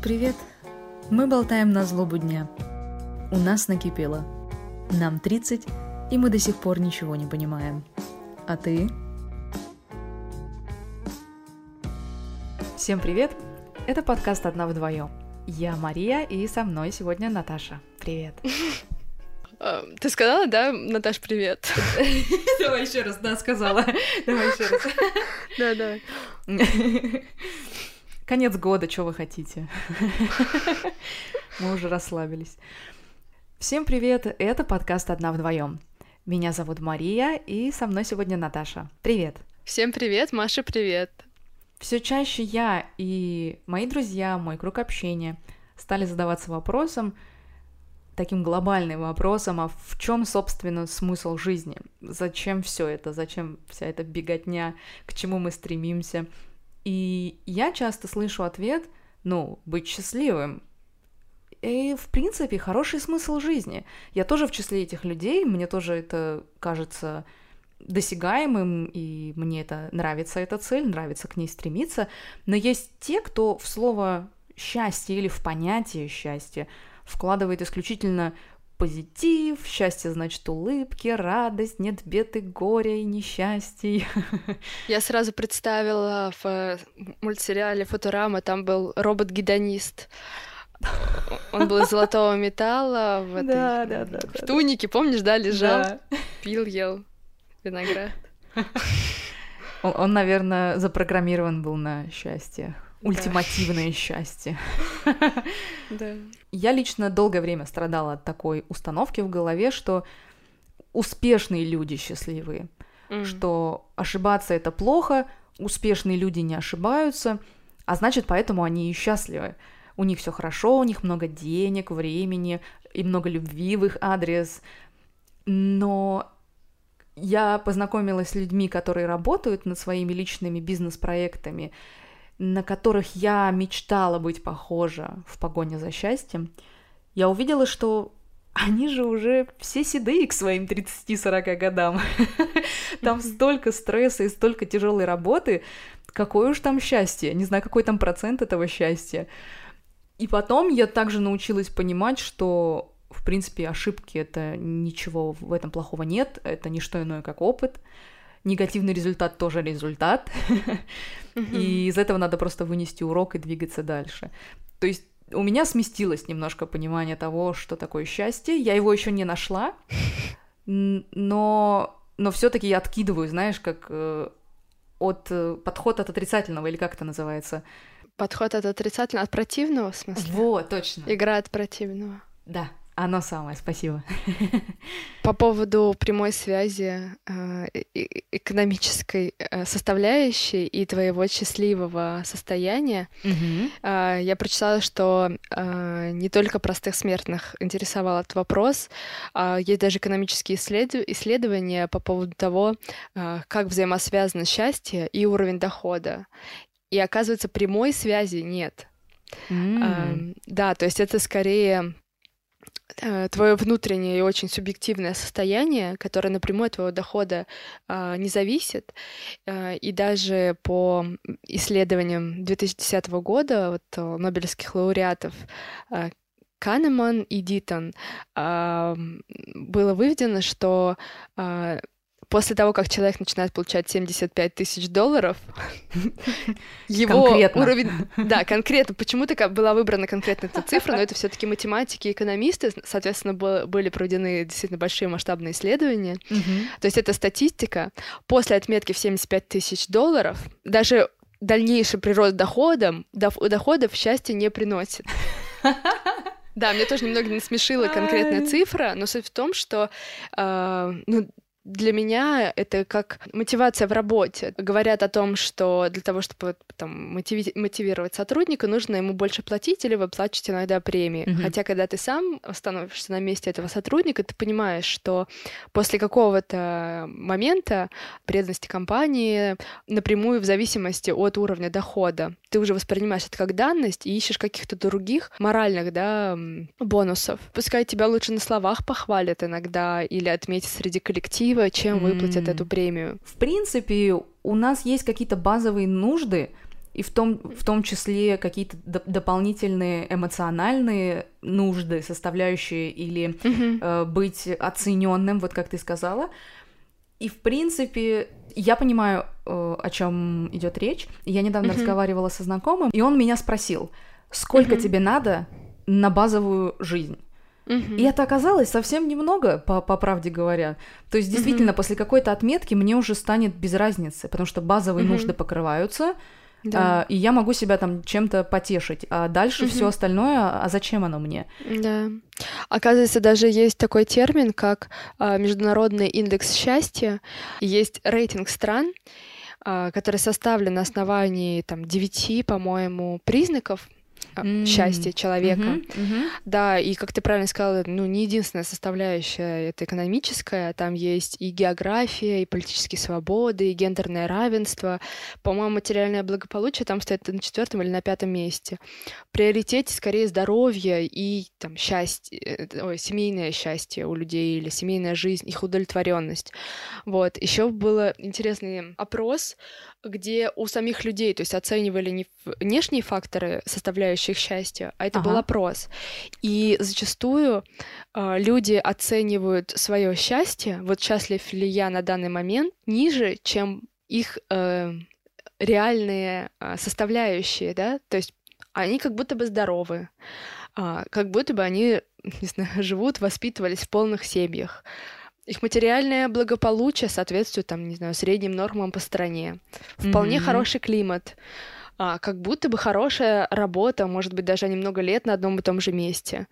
Привет! Мы болтаем на злобу дня. У нас накипело. Нам 30, и мы до сих пор ничего не понимаем. А ты? Всем привет! Это подкаст «Одна вдвоем». Я Мария, и со мной сегодня Наташа. Привет! А, ты сказала, да, Наташ, привет? Давай еще раз, да, сказала. Давай еще раз. Да, давай. Конец года, что вы хотите? Мы уже расслабились. Всем привет, это подкаст «Одна вдвоем». Меня зовут Мария, и со мной сегодня Наташа. Привет. Всем привет, Маша, привет. Все чаще я и мои друзья, мой круг общения стали задаваться вопросом, таким глобальным вопросом, а в чем, собственно, смысл жизни? Зачем все это? Зачем вся эта беготня? К чему мы стремимся? И я часто слышу ответ, ну, быть счастливым. И, в принципе, хороший смысл жизни. Я тоже в числе этих людей, мне тоже это кажется досягаемым, и мне это нравится, эта цель, нравится к ней стремиться. Но есть те, кто в слово счастье или в понятие счастья вкладывает исключительно позитив, счастье значит улыбки, радость, нет бед и горя и несчастий. Я сразу представила в мультсериале «Футурама», там был робот-гедонист. Он был из золотого металла в, этой, да, да, да, в тунике, помнишь, да, лежал, да. пил, ел виноград. Он, он, наверное, запрограммирован был на счастье ультимативное да. счастье. Да. Я лично долгое время страдала от такой установки в голове, что успешные люди счастливые, mm. что ошибаться это плохо, успешные люди не ошибаются, а значит, поэтому они и счастливы. У них все хорошо, у них много денег, времени и много любви в их адрес. Но я познакомилась с людьми, которые работают над своими личными бизнес-проектами, на которых я мечтала быть похожа в погоне за счастьем, я увидела, что они же уже все седые к своим 30-40 годам. Там столько стресса и столько тяжелой работы. Какое уж там счастье? Не знаю, какой там процент этого счастья. И потом я также научилась понимать, что, в принципе, ошибки — это ничего в этом плохого нет, это не что иное, как опыт негативный результат тоже результат. И из этого надо просто вынести урок и двигаться дальше. То есть у меня сместилось немножко понимание того, что такое счастье. Я его еще не нашла, но, но все-таки я откидываю, знаешь, как э, от э, подход от отрицательного, или как это называется? Подход от отрицательного, от противного, в смысле? Вот, точно. Игра от противного. Да, оно самое, спасибо. По поводу прямой связи э, экономической э, составляющей и твоего счастливого состояния, угу. э, я прочитала, что э, не только простых смертных интересовал этот вопрос, э, есть даже экономические исслед... исследования по поводу того, э, как взаимосвязано счастье и уровень дохода. И оказывается, прямой связи нет. Mm. Э, да, то есть это скорее твое внутреннее и очень субъективное состояние, которое напрямую от твоего дохода э, не зависит. Э, и даже по исследованиям 2010 года вот, э, нобелевских лауреатов э, Канеман и Дитон э, было выведено, что э, после того, как человек начинает получать 75 тысяч долларов, его конкретно. уровень... Да, конкретно. Почему-то была выбрана конкретно эта цифра, но это все таки математики и экономисты, соответственно, были проведены действительно большие масштабные исследования. То есть это статистика. После отметки в 75 тысяч долларов даже дальнейший прирост доходом, доходов счастья не приносит. Да, мне тоже немного не смешила конкретная цифра, но суть в том, что э, ну, для меня это как мотивация в работе. Говорят о том, что для того, чтобы там, мотиви- мотивировать сотрудника, нужно ему больше платить или выплачивать иногда премии. Mm-hmm. Хотя, когда ты сам становишься на месте этого сотрудника, ты понимаешь, что после какого-то момента преданности компании напрямую в зависимости от уровня дохода ты уже воспринимаешь это как данность и ищешь каких-то других моральных да, бонусов. Пускай тебя лучше на словах похвалят иногда или отметят среди коллектива, чем выплатят mm. эту премию. В принципе, у нас есть какие-то базовые нужды, и в том, в том числе какие-то д- дополнительные эмоциональные нужды, составляющие или mm-hmm. э, быть оцененным, вот как ты сказала. И в принципе я понимаю, э, о чем идет речь. Я недавно mm-hmm. разговаривала со знакомым, и он меня спросил, сколько mm-hmm. тебе надо на базовую жизнь. И это оказалось совсем немного, по, по правде говоря. То есть, действительно, после какой-то отметки мне уже станет без разницы, потому что базовые нужды покрываются, да. А, и я могу себя там чем-то потешить. А дальше угу. все остальное, а зачем оно мне? Да. Оказывается, даже есть такой термин, как а, Международный индекс счастья. Есть рейтинг стран, а, который составлен на основании там девяти, по-моему, признаков mm. счастья человека. Mm-hmm, mm-hmm. Да, и как ты правильно сказала, ну, не единственная составляющая это экономическая, там есть и география, и политические свободы, и гендерное равенство. По-моему, материальное благополучие там стоит на четвертом или на пятом месте. В приоритете скорее здоровье и там счастье, э, ой, семейное счастье у людей или семейная жизнь, их удовлетворенность. Вот. Еще был интересный опрос, где у самих людей, то есть оценивали не внешние факторы, составляющих счастья, а это ага. был опрос. И зачастую э, люди оценивают свое счастье, вот счастлив ли я на данный момент, ниже, чем их э, реальные э, составляющие, да, то есть они как будто бы здоровы, э, как будто бы они, не знаю, живут, воспитывались в полных семьях. Их материальное благополучие соответствует, там, не знаю, средним нормам по стране. Вполне mm-hmm. хороший климат. А, как будто бы хорошая работа, может быть, даже немного лет на одном и том же месте.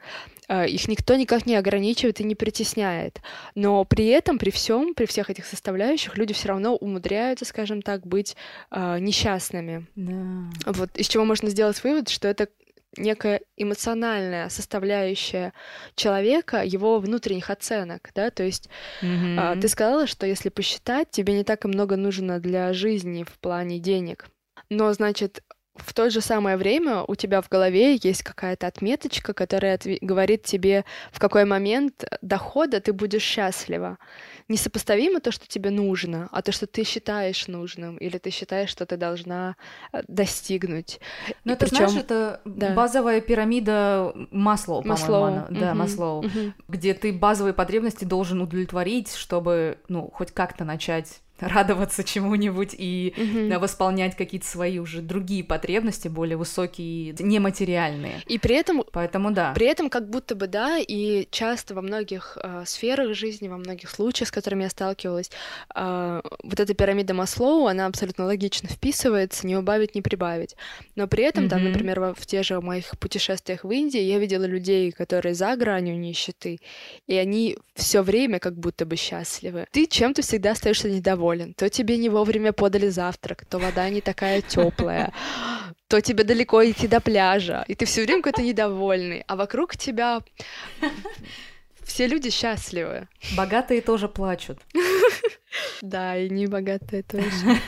А, их никто никак не ограничивает и не притесняет. Но при этом, при всем, при всех этих составляющих, люди все равно умудряются, скажем так, быть а, несчастными. Да. Вот из чего можно сделать вывод, что это некая эмоциональная составляющая человека, его внутренних оценок, да, то есть mm-hmm. ты сказала, что если посчитать, тебе не так и много нужно для жизни в плане денег, но, значит, в то же самое время у тебя в голове есть какая-то отметочка, которая говорит тебе, в какой момент дохода ты будешь счастлива несопоставимо то, что тебе нужно, а то, что ты считаешь нужным, или ты считаешь, что ты должна э, достигнуть. Ну, это, причём... знаешь, это да. базовая пирамида Маслоу, по-моему, да, угу. Маслоу, угу. где ты базовые потребности должен удовлетворить, чтобы, ну, хоть как-то начать радоваться чему-нибудь и mm-hmm. восполнять какие-то свои уже другие потребности, более высокие, нематериальные. И при этом... Поэтому да. При этом как будто бы да, и часто во многих э, сферах жизни, во многих случаях, с которыми я сталкивалась, э, вот эта пирамида Маслоу, она абсолютно логично вписывается, не убавить, не прибавить. Но при этом, mm-hmm. там, например, в, в тех же моих путешествиях в Индии я видела людей, которые за гранью нищеты, и они все время как будто бы счастливы. Ты чем-то всегда остаешься недоволен недоволен, то тебе не вовремя подали завтрак, то вода не такая теплая, то тебе далеко идти до пляжа, и ты все время какой-то недовольный, а вокруг тебя все люди счастливы. Богатые тоже плачут. Да, и не богатые тоже.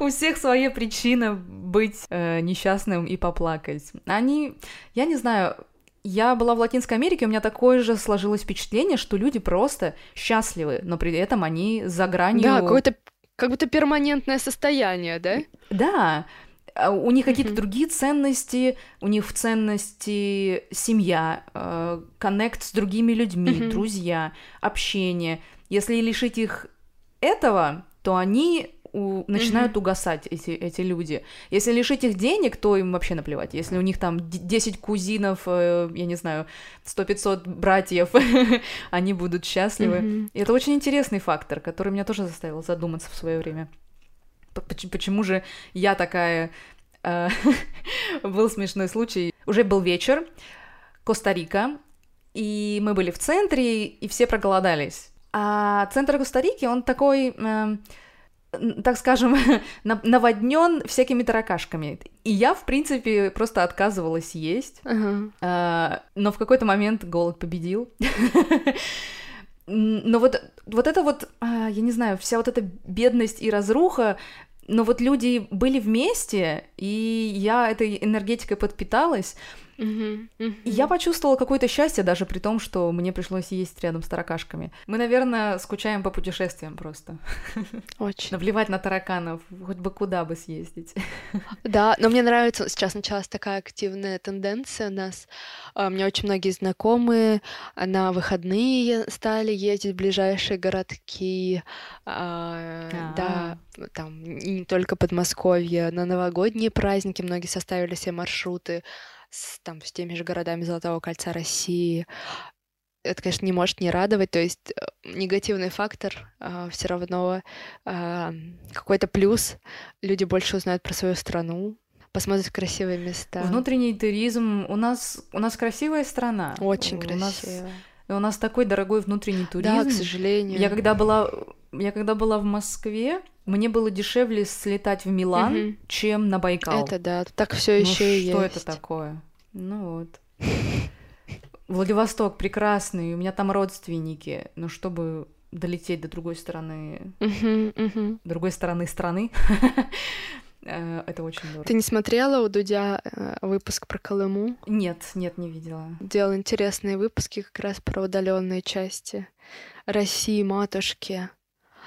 У всех своя причина быть э, несчастным и поплакать. Они, я не знаю, я была в Латинской Америке, у меня такое же сложилось впечатление, что люди просто счастливы, но при этом они за гранью... Да, какое-то как будто перманентное состояние, да? Да, а у них какие-то mm-hmm. другие ценности, у них в ценности семья, э, коннект с другими людьми, mm-hmm. друзья, общение. Если лишить их этого, то они у, начинают mm-hmm. угасать эти, эти люди. Если лишить их денег, то им вообще наплевать. Если у них там 10 кузинов, э, я не знаю, 100-500 братьев, они будут счастливы. Mm-hmm. И это очень интересный фактор, который меня тоже заставил задуматься в свое время. Почему же я такая... Э, был смешной случай. Уже был вечер, Коста-Рика, и мы были в центре, и все проголодались. А центр Коста-Рики, он такой... Э, так скажем, наводнен всякими таракашками. И я, в принципе, просто отказывалась есть. Uh-huh. А, но в какой-то момент голод победил. Но вот, вот это вот, а, я не знаю, вся вот эта бедность и разруха, но вот люди были вместе, и я этой энергетикой подпиталась, И я почувствовала какое-то счастье, даже при том, что мне пришлось есть рядом с таракашками. Мы, наверное, скучаем по путешествиям просто. Очень. Наплевать на тараканов, хоть бы куда бы съездить. Да, но мне нравится, сейчас началась такая активная тенденция у нас. А, У меня очень многие знакомые а, на выходные стали ездить в ближайшие городки. А, Да, там не только Подмосковье, на новогодние праздники многие составили себе маршруты с, там, с теми же городами Золотого кольца России. Это, конечно, не может не радовать, то есть э, негативный фактор все равно а, какой-то плюс. Люди больше узнают про свою страну, посмотрят красивые места. Внутренний туризм у нас у нас красивая страна. Очень у нас, красиво. у нас такой дорогой внутренний туризм. Да, к сожалению. Я когда была я когда была в Москве, мне было дешевле слетать в Милан, Мгм. чем на Байкал. Это да, так все Ну, еще и что есть. это такое? Ну вот. Владивосток прекрасный, у меня там родственники, но чтобы долететь до другой стороны, другой стороны страны, э, это очень дорого. Ты не смотрела у Дудя э, выпуск про Колыму? Нет, нет, не видела. Делал интересные выпуски как раз про удаленные части России, матушки.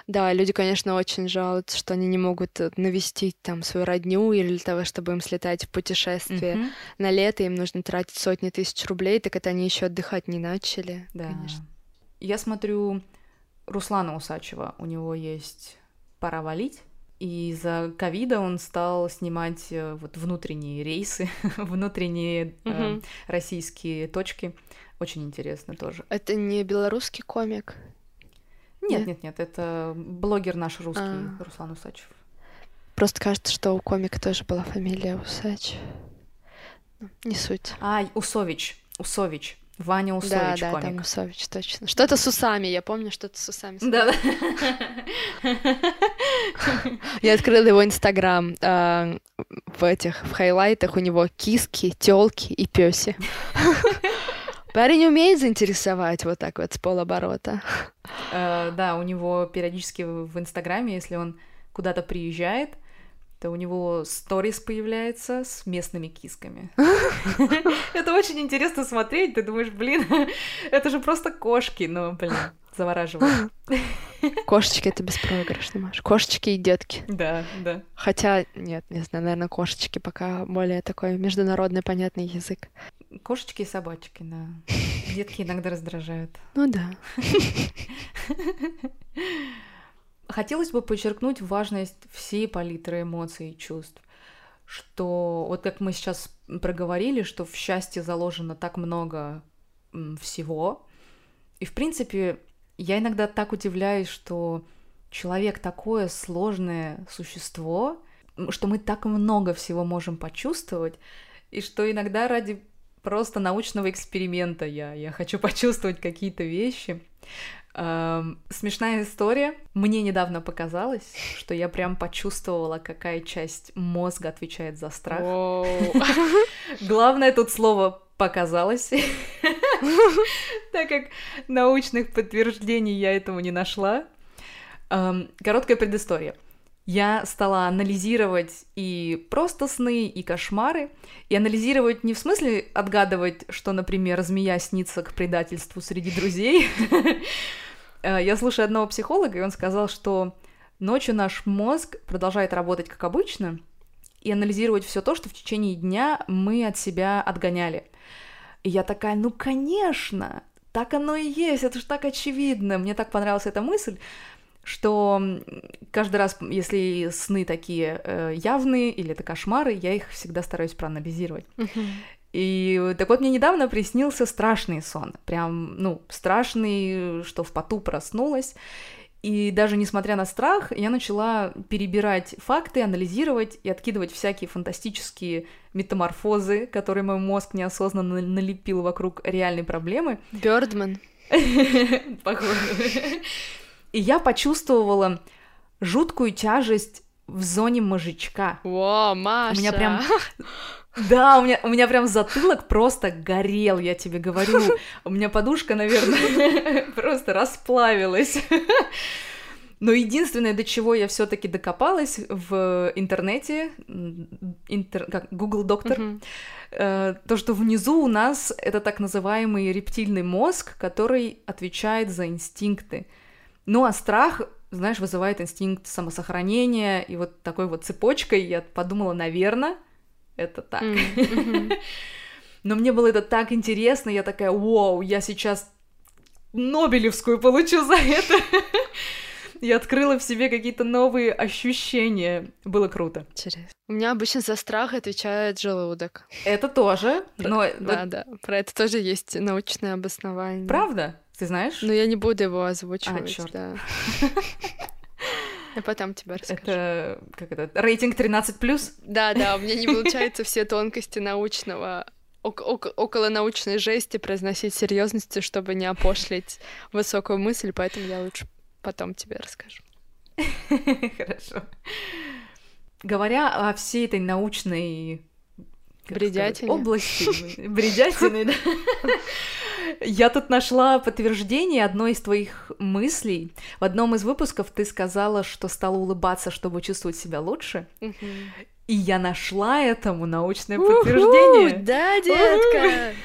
Да, люди, конечно, очень жалуются, что они не могут э, навестить там свою родню или для того, чтобы им слетать в путешествие Мгм. на лето, им нужно тратить сотни тысяч рублей, так это они еще отдыхать не начали. Да. Конечно. Я смотрю Руслана Усачева, у него есть «Пора валить», и из-за ковида он стал снимать э, вот внутренние рейсы, внутренние э, Мгм. российские точки. Очень интересно тоже. Это не белорусский комик. Нет, Да? нет, нет, это блогер наш русский, А. Руслан Усачев. Просто кажется, что у комика тоже была фамилия Усач. Ну, Не суть. А, Усович, Усович, Ваня да, Усович да, там комик. Усович, точно. Что-то с усами, я помню, что-то с усами. Да, да. Я открыла его инстаграм. а, в этих, в хайлайтах у него киски, телки и пёси. Парень умеет заинтересовать вот так вот с полоборота. Э, Да, у него периодически в Инстаграме, если он куда-то приезжает, то у него сторис появляется с местными кисками. Это очень интересно смотреть. Ты думаешь, блин, это же просто кошки. Ну, блин, завораживает. Кошечки — это беспроигрышно, Маш. Кошечки и детки. Да, да. Хотя, нет, не знаю, наверное, кошечки пока более такой международный понятный язык. Кошечки и собачки, да. Детки иногда раздражают. Ну да. Хотелось бы подчеркнуть важность всей палитры эмоций и чувств, что вот как мы сейчас проговорили, что в счастье заложено так много всего, и в принципе я иногда так удивляюсь, что человек такое сложное существо, что мы так много всего можем почувствовать, и что иногда ради просто научного эксперимента я, я хочу почувствовать какие-то вещи. Эм, смешная история. Мне недавно показалось, что я прям почувствовала, какая часть мозга отвечает за страх. Главное тут слово показалось, так как научных подтверждений я этому не нашла. Эм, Короткая предыстория. Я стала анализировать и просто сны, и кошмары. И анализировать не в смысле отгадывать, что, например, змея снится к предательству среди друзей. Э, Я слушаю одного психолога, и он сказал, что ночью наш мозг продолжает работать как обычно и анализировать все то, что в течение дня мы от себя отгоняли. И я такая, ну конечно, так оно и есть, это же так очевидно. Мне так понравилась эта мысль, что каждый раз, если сны такие э, явные или это кошмары, я их всегда стараюсь проанализировать. И так вот мне недавно приснился страшный сон. Прям, ну, страшный, что в поту проснулась. И даже несмотря на страх, я начала перебирать факты, анализировать и откидывать всякие фантастические метаморфозы, которые мой мозг неосознанно налепил вокруг реальной проблемы. Бёрдман. Похоже. И я почувствовала жуткую тяжесть в зоне мозжечка. О, Маша. У меня прям... Да, у меня, у меня прям затылок просто горел, я тебе говорю. У меня подушка, наверное, просто расплавилась. Но единственное, до чего я все-таки докопалась в интернете, интер, как Google Доктор, uh-huh. э, то, что внизу у нас это так называемый рептильный мозг, который отвечает за инстинкты. Ну а страх, знаешь, вызывает инстинкт самосохранения, и вот такой вот цепочкой я подумала, наверное, это так. Mm-hmm. Но мне было это так интересно, я такая, вау, я сейчас Нобелевскую получу за это. Я открыла в себе какие-то новые ощущения. Было круто. Интересно. У меня обычно за страх отвечает желудок. Это тоже. Но... Да, да. Про это тоже есть научное обоснование. Правда? Ты знаешь? Но я не буду его озвучивать. А, черт. Да. Я потом тебе расскажу. Это как это? Рейтинг 13 плюс? Да, да, у меня не получается все тонкости научного около научной жести произносить серьезности, чтобы не опошлить высокую мысль, поэтому я лучше потом тебе расскажу. Хорошо. Говоря о всей этой научной Бредятине. области, бредятины, да. Я тут нашла подтверждение одной из твоих мыслей. В одном из выпусков ты сказала, что стала улыбаться, чтобы чувствовать себя лучше. И я нашла этому научное подтверждение. Да, детка!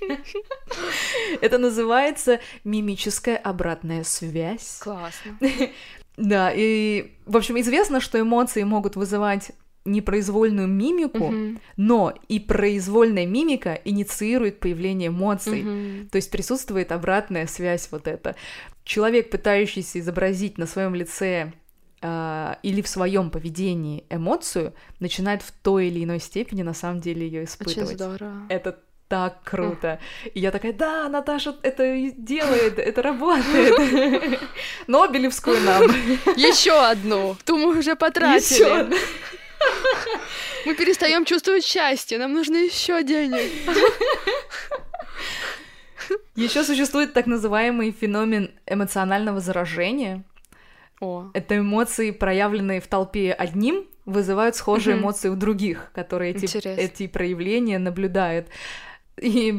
Это называется мимическая обратная связь. Классно. Да, и, в общем, известно, что эмоции могут вызывать непроизвольную мимику, uh-huh. но и произвольная мимика инициирует появление эмоций. Uh-huh. То есть присутствует обратная связь вот эта. Человек, пытающийся изобразить на своем лице э, или в своем поведении эмоцию, начинает в той или иной степени на самом деле ее испытывать. Очень здорово. Это так круто. И я такая, да, Наташа это делает, это работает. Нобелевскую нам. Еще одну. Ту мы уже потратили. Мы перестаем чувствовать счастье, нам нужно еще денег. Еще существует так называемый феномен эмоционального заражения. О. Это эмоции, проявленные в толпе одним, вызывают схожие эмоции у других, которые эти, эти проявления наблюдают. И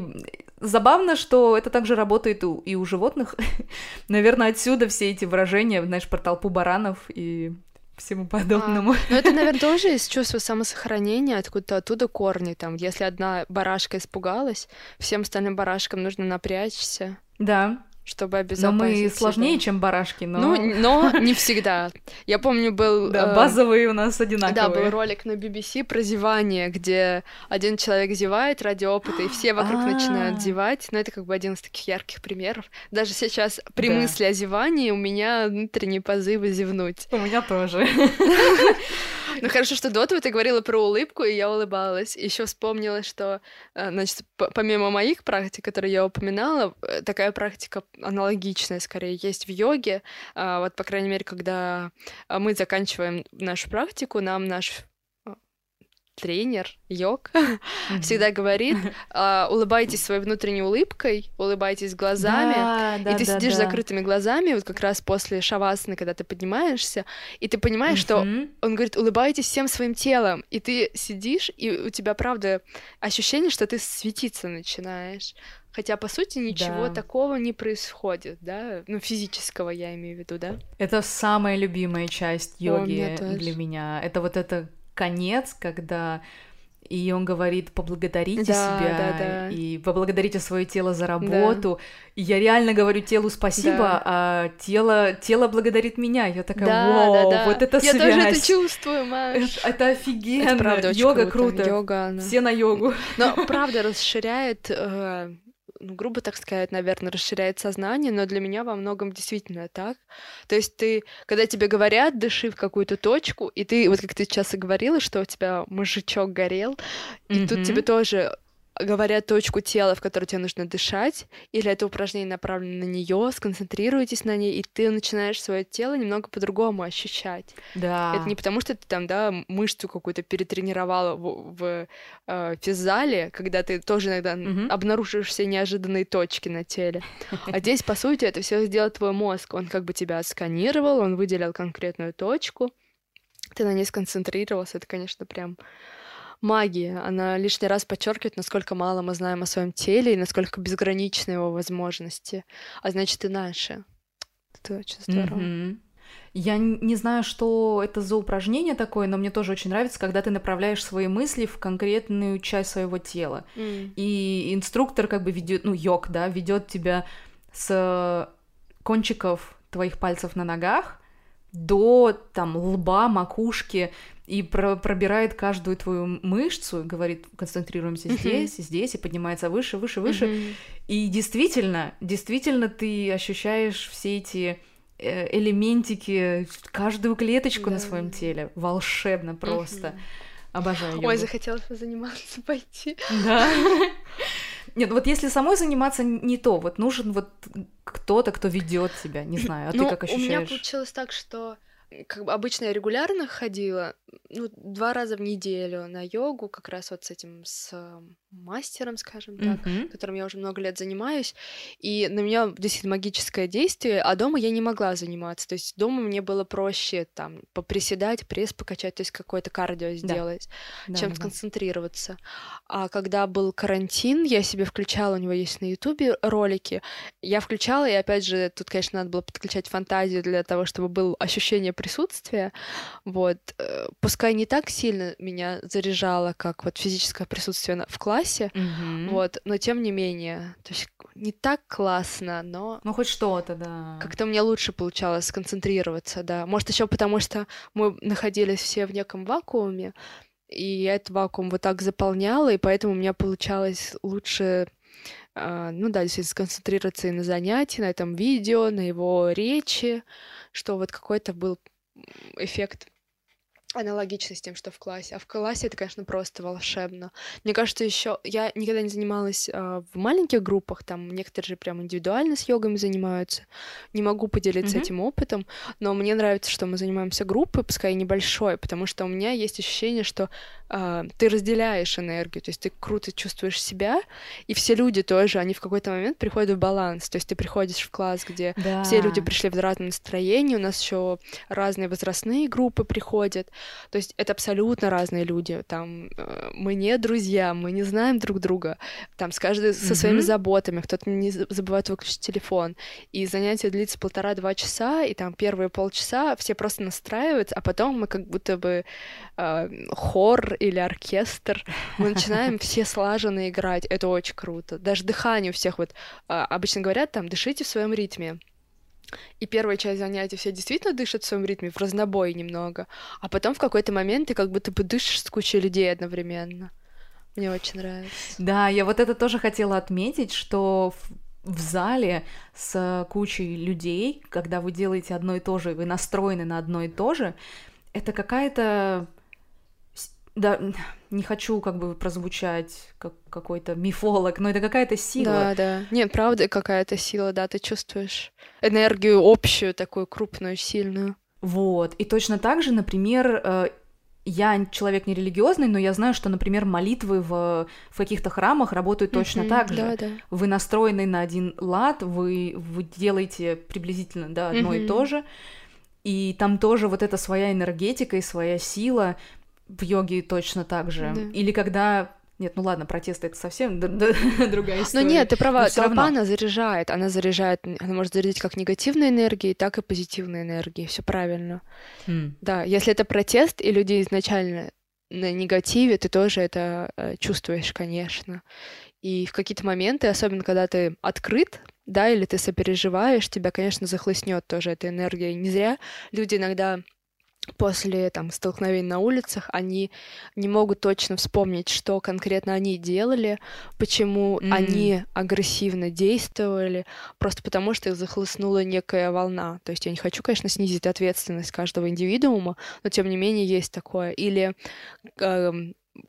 забавно, что это также работает у, и у животных. Наверное, отсюда все эти выражения, знаешь, про толпу баранов и всему подобному. А, ну, это, наверное, тоже из чувства самосохранения, откуда-то оттуда корни. Там, если одна барашка испугалась, всем остальным барашкам нужно напрячься. Да чтобы обезопасить Но мы сложнее, себя. чем барашки, но... Ну, но не всегда. Я помню, был... Да, э, базовые у нас одинаковые. Да, был ролик на BBC про зевание, где один человек зевает ради опыта, и все вокруг начинают зевать. Но это как бы один из таких ярких примеров. Даже сейчас при мысли о зевании у меня внутренние позывы зевнуть. У меня тоже. Ну хорошо, что до этого ты говорила про улыбку, и я улыбалась. Еще вспомнила, что, э, значит, помимо моих практик, которые я упоминала, э, такая практика аналогичная, скорее, есть в йоге. А, вот, по крайней мере, когда мы заканчиваем нашу практику, нам наш тренер, йог, mm-hmm. всегда говорит, э, улыбайтесь своей внутренней улыбкой, улыбайтесь глазами, да, да, и ты да, сидишь закрытыми глазами, вот как раз после шавасаны, когда ты поднимаешься, и ты понимаешь, mm-hmm. что он говорит, улыбайтесь всем своим телом, и ты сидишь, и у тебя, правда, ощущение, что ты светиться начинаешь. Хотя, по сути, ничего да. такого не происходит, да? Ну, физического я имею в виду, да? Это самая любимая часть йоги О, для меня. Это вот это конец, когда и он говорит, поблагодарите да, себя да, да. и поблагодарите свое тело за работу. Да. И я реально говорю телу спасибо, да. а тело, тело благодарит меня. Я такая, да, вау, да, да. вот это я связь. Я тоже это чувствую, Маш. Это, это офигенно. Это правда Йога круто. круто. Йога, она... Все на йогу. Но правда расширяет э, ну, грубо так сказать, наверное, расширяет сознание, но для меня во многом действительно так. То есть ты, когда тебе говорят, дыши в какую-то точку, и ты, вот как ты сейчас и говорила, что у тебя мужичок горел, и mm-hmm. тут тебе тоже говорят точку тела, в которую тебе нужно дышать, или это упражнение направлено на нее, сконцентрируйтесь на ней, и ты начинаешь свое тело немного по-другому ощущать. Да. Это не потому, что ты там, да, мышцу какую-то перетренировала в, в э, физзале, когда ты тоже иногда mm-hmm. обнаружишь все неожиданные точки на теле. А здесь, по сути, это все сделал твой мозг. Он как бы тебя сканировал, он выделил конкретную точку, ты на ней сконцентрировался. Это, конечно, прям магия. Она лишний раз подчеркивает, насколько мало мы знаем о своем теле и насколько безграничны его возможности. А значит, и наши. Это очень здорово. Mm-hmm. Я не знаю, что это за упражнение такое, но мне тоже очень нравится, когда ты направляешь свои мысли в конкретную часть своего тела. Mm. И инструктор как бы ведет, ну, йог, да, ведет тебя с кончиков твоих пальцев на ногах до там лба, макушки и про пробирает каждую твою мышцу, говорит, концентрируемся здесь, здесь, и поднимается выше, выше, выше. И действительно, действительно ты ощущаешь все эти Э, элементики, каждую клеточку да. на своем теле. Волшебно просто. Угу. Обожаю йогу. Ой, захотелось позаниматься, пойти. Да. Нет, вот если самой заниматься не то, вот нужен вот кто-то, кто ведет тебя, не знаю, а ну, ты как ощущаешь? У меня получилось так, что как бы обычно я регулярно ходила, ну, два раза в неделю на йогу, как раз вот с этим, с мастером, скажем так, mm-hmm. которым я уже много лет занимаюсь, и на меня действительно магическое действие, а дома я не могла заниматься, то есть дома мне было проще там поприседать, пресс покачать, то есть какое-то кардио сделать, да. чем да, сконцентрироваться. А когда был карантин, я себе включала, у него есть на ютубе ролики, я включала, и опять же, тут, конечно, надо было подключать фантазию для того, чтобы было ощущение присутствия, вот, э, пускай не так сильно меня заряжало, как вот физическое присутствие в классе, классе, mm-hmm. вот, но тем не менее, то есть не так классно, но... Ну, хоть что-то, да. Как-то мне лучше получалось сконцентрироваться, да. Может, еще потому, что мы находились все в неком вакууме, и я этот вакуум вот так заполняла, и поэтому у меня получалось лучше, э, ну да, действительно, сконцентрироваться и на занятии, на этом видео, на его речи, что вот какой-то был эффект аналогично с тем, что в классе. А в классе это, конечно, просто волшебно. Мне кажется, еще я никогда не занималась э, в маленьких группах, там некоторые же прям индивидуально с йогами занимаются. Не могу поделиться mm-hmm. этим опытом, но мне нравится, что мы занимаемся группой, пускай и небольшой, потому что у меня есть ощущение, что э, ты разделяешь энергию, то есть ты круто чувствуешь себя, и все люди тоже, они в какой-то момент приходят в баланс, то есть ты приходишь в класс, где да. все люди пришли в разном настроении, у нас еще разные возрастные группы приходят, то есть это абсолютно разные люди. Там э, мы не друзья, мы не знаем друг друга. Там с каждой со mm-hmm. своими заботами. Кто-то не забывает выключить телефон. И занятие длится полтора-два часа, и там первые полчаса все просто настраиваются, а потом мы как будто бы э, хор или оркестр. Мы начинаем все слаженно играть. Это очень круто. Даже дыхание у всех вот э, обычно говорят там дышите в своем ритме. И первая часть занятий все действительно дышат в своем ритме, в разнобой немного. А потом в какой-то момент ты как будто бы дышишь с кучей людей одновременно. Мне очень нравится. Да, я вот это тоже хотела отметить, что в, зале с кучей людей, когда вы делаете одно и то же, вы настроены на одно и то же, это какая-то да, не хочу как бы прозвучать как какой-то мифолог, но это какая-то сила. Да, да. Нет, правда какая-то сила, да, ты чувствуешь энергию общую, такую крупную, сильную. Вот. И точно так же, например, э, я человек нерелигиозный, но я знаю, что, например, молитвы в, в каких-то храмах работают точно mm-hmm, так же. Да, да. Вы настроены на один лад, вы, вы делаете приблизительно да, одно mm-hmm. и то же. И там тоже вот эта своя энергетика и своя сила в йоге точно так же. Да. Или когда нет, ну ладно, протесты это совсем другая история. Ну нет, ты права, толпа она заряжает, она заряжает, она может зарядить как негативной энергией, так и позитивной энергией, все правильно. Mm. Да, если это протест, и люди изначально на негативе, ты тоже это э, чувствуешь, конечно. И в какие-то моменты, особенно когда ты открыт, да, или ты сопереживаешь, тебя, конечно, захлестнет тоже эта энергия. Не зря люди иногда после там столкновений на улицах они не могут точно вспомнить, что конкретно они делали, почему mm. они агрессивно действовали, просто потому что их захлестнула некая волна. То есть я не хочу, конечно, снизить ответственность каждого индивидуума, но тем не менее есть такое. Или э,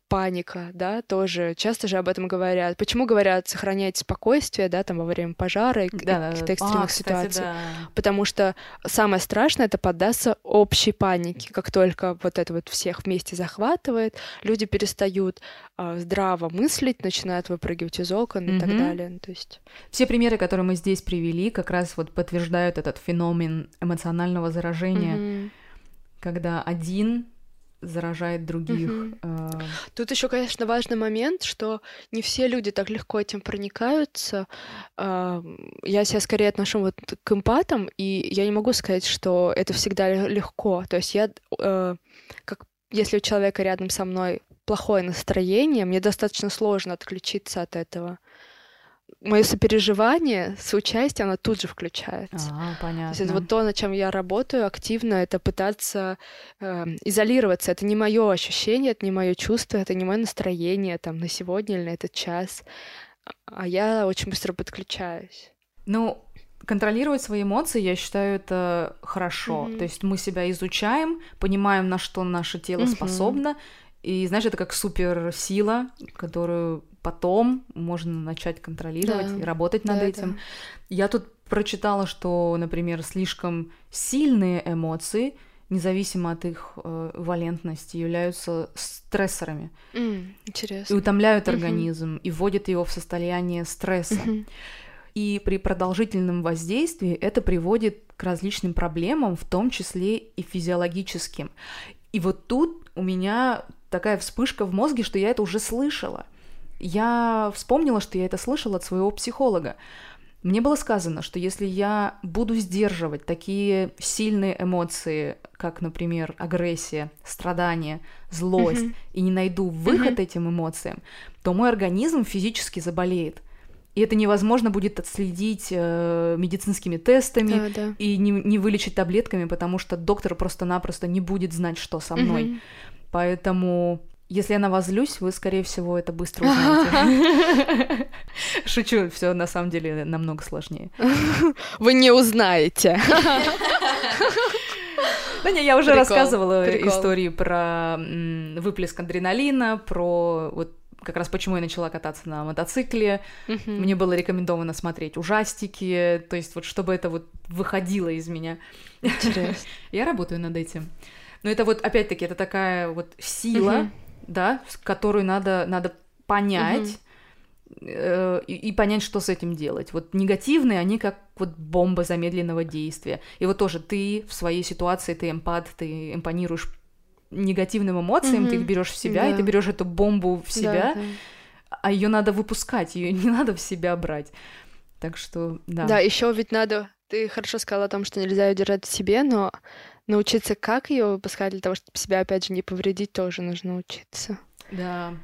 паника, да, тоже часто же об этом говорят. Почему говорят сохранять спокойствие, да, там во время пожара и да, каких-то экстремных а, ситуаций? Кстати, да. Потому что самое страшное это поддаться общей панике. Как только вот это вот всех вместе захватывает, люди перестают э, здраво мыслить, начинают выпрыгивать из окон mm-hmm. и так далее. То есть все примеры, которые мы здесь привели, как раз вот подтверждают этот феномен эмоционального заражения, mm-hmm. когда один заражает других. Угу. Тут еще, конечно, важный момент, что не все люди так легко этим проникаются. Я себя скорее отношу вот к эмпатам, и я не могу сказать, что это всегда легко. То есть я, э, как если у человека рядом со мной плохое настроение, мне достаточно сложно отключиться от этого мое сопереживание, соучастие, оно тут же включается. А, понятно. То есть вот то, над чем я работаю активно, это пытаться э, изолироваться. Это не мое ощущение, это не мое чувство, это не мое настроение там на сегодня или на этот час. А я очень быстро подключаюсь. Ну, контролировать свои эмоции, я считаю, это хорошо. Mm-hmm. То есть мы себя изучаем, понимаем, на что наше тело mm-hmm. способно, и знаешь, это как суперсила, которую потом можно начать контролировать да. и работать над да, этим. Да. Я тут прочитала, что, например, слишком сильные эмоции, независимо от их э, валентности, являются стрессорами. Mm, интересно. И утомляют mm-hmm. организм, и вводят его в состояние стресса. Mm-hmm. И при продолжительном воздействии это приводит к различным проблемам, в том числе и физиологическим. И вот тут у меня такая вспышка в мозге, что я это уже слышала. Я вспомнила, что я это слышала от своего психолога. Мне было сказано, что если я буду сдерживать такие сильные эмоции, как, например, агрессия, страдание, злость, mm-hmm. и не найду выход mm-hmm. этим эмоциям, то мой организм физически заболеет. И это невозможно будет отследить э, медицинскими тестами да, да. и не, не вылечить таблетками, потому что доктор просто-напросто не будет знать, что со мной. Mm-hmm. Поэтому если я на вас злюсь, вы, скорее всего, это быстро узнаете. Шучу, все на самом деле намного сложнее. Вы не узнаете. Да не, я уже рассказывала истории про выплеск адреналина, про вот как раз почему я начала кататься на мотоцикле. Мне было рекомендовано смотреть ужастики, то есть вот чтобы это вот выходило из меня. Интересно. Я работаю над этим. Но это вот, опять-таки, это такая вот сила, да, которую надо, надо понять, э, и, и понять, что с этим делать. Вот негативные, они как вот бомба замедленного действия. И вот тоже ты в своей ситуации, ты эмпат, ты эмпонируешь негативным эмоциям, mm-hmm. ты их берешь в себя, да. и ты берешь эту бомбу в себя, да, да. а ее надо выпускать, ее не надо в себя брать. Так что, да. Да, еще ведь надо. Ты хорошо сказала о том, что нельзя ее держать в себе, но научиться, как ее выпускать для того, чтобы себя, опять же, не повредить, тоже нужно учиться. Да.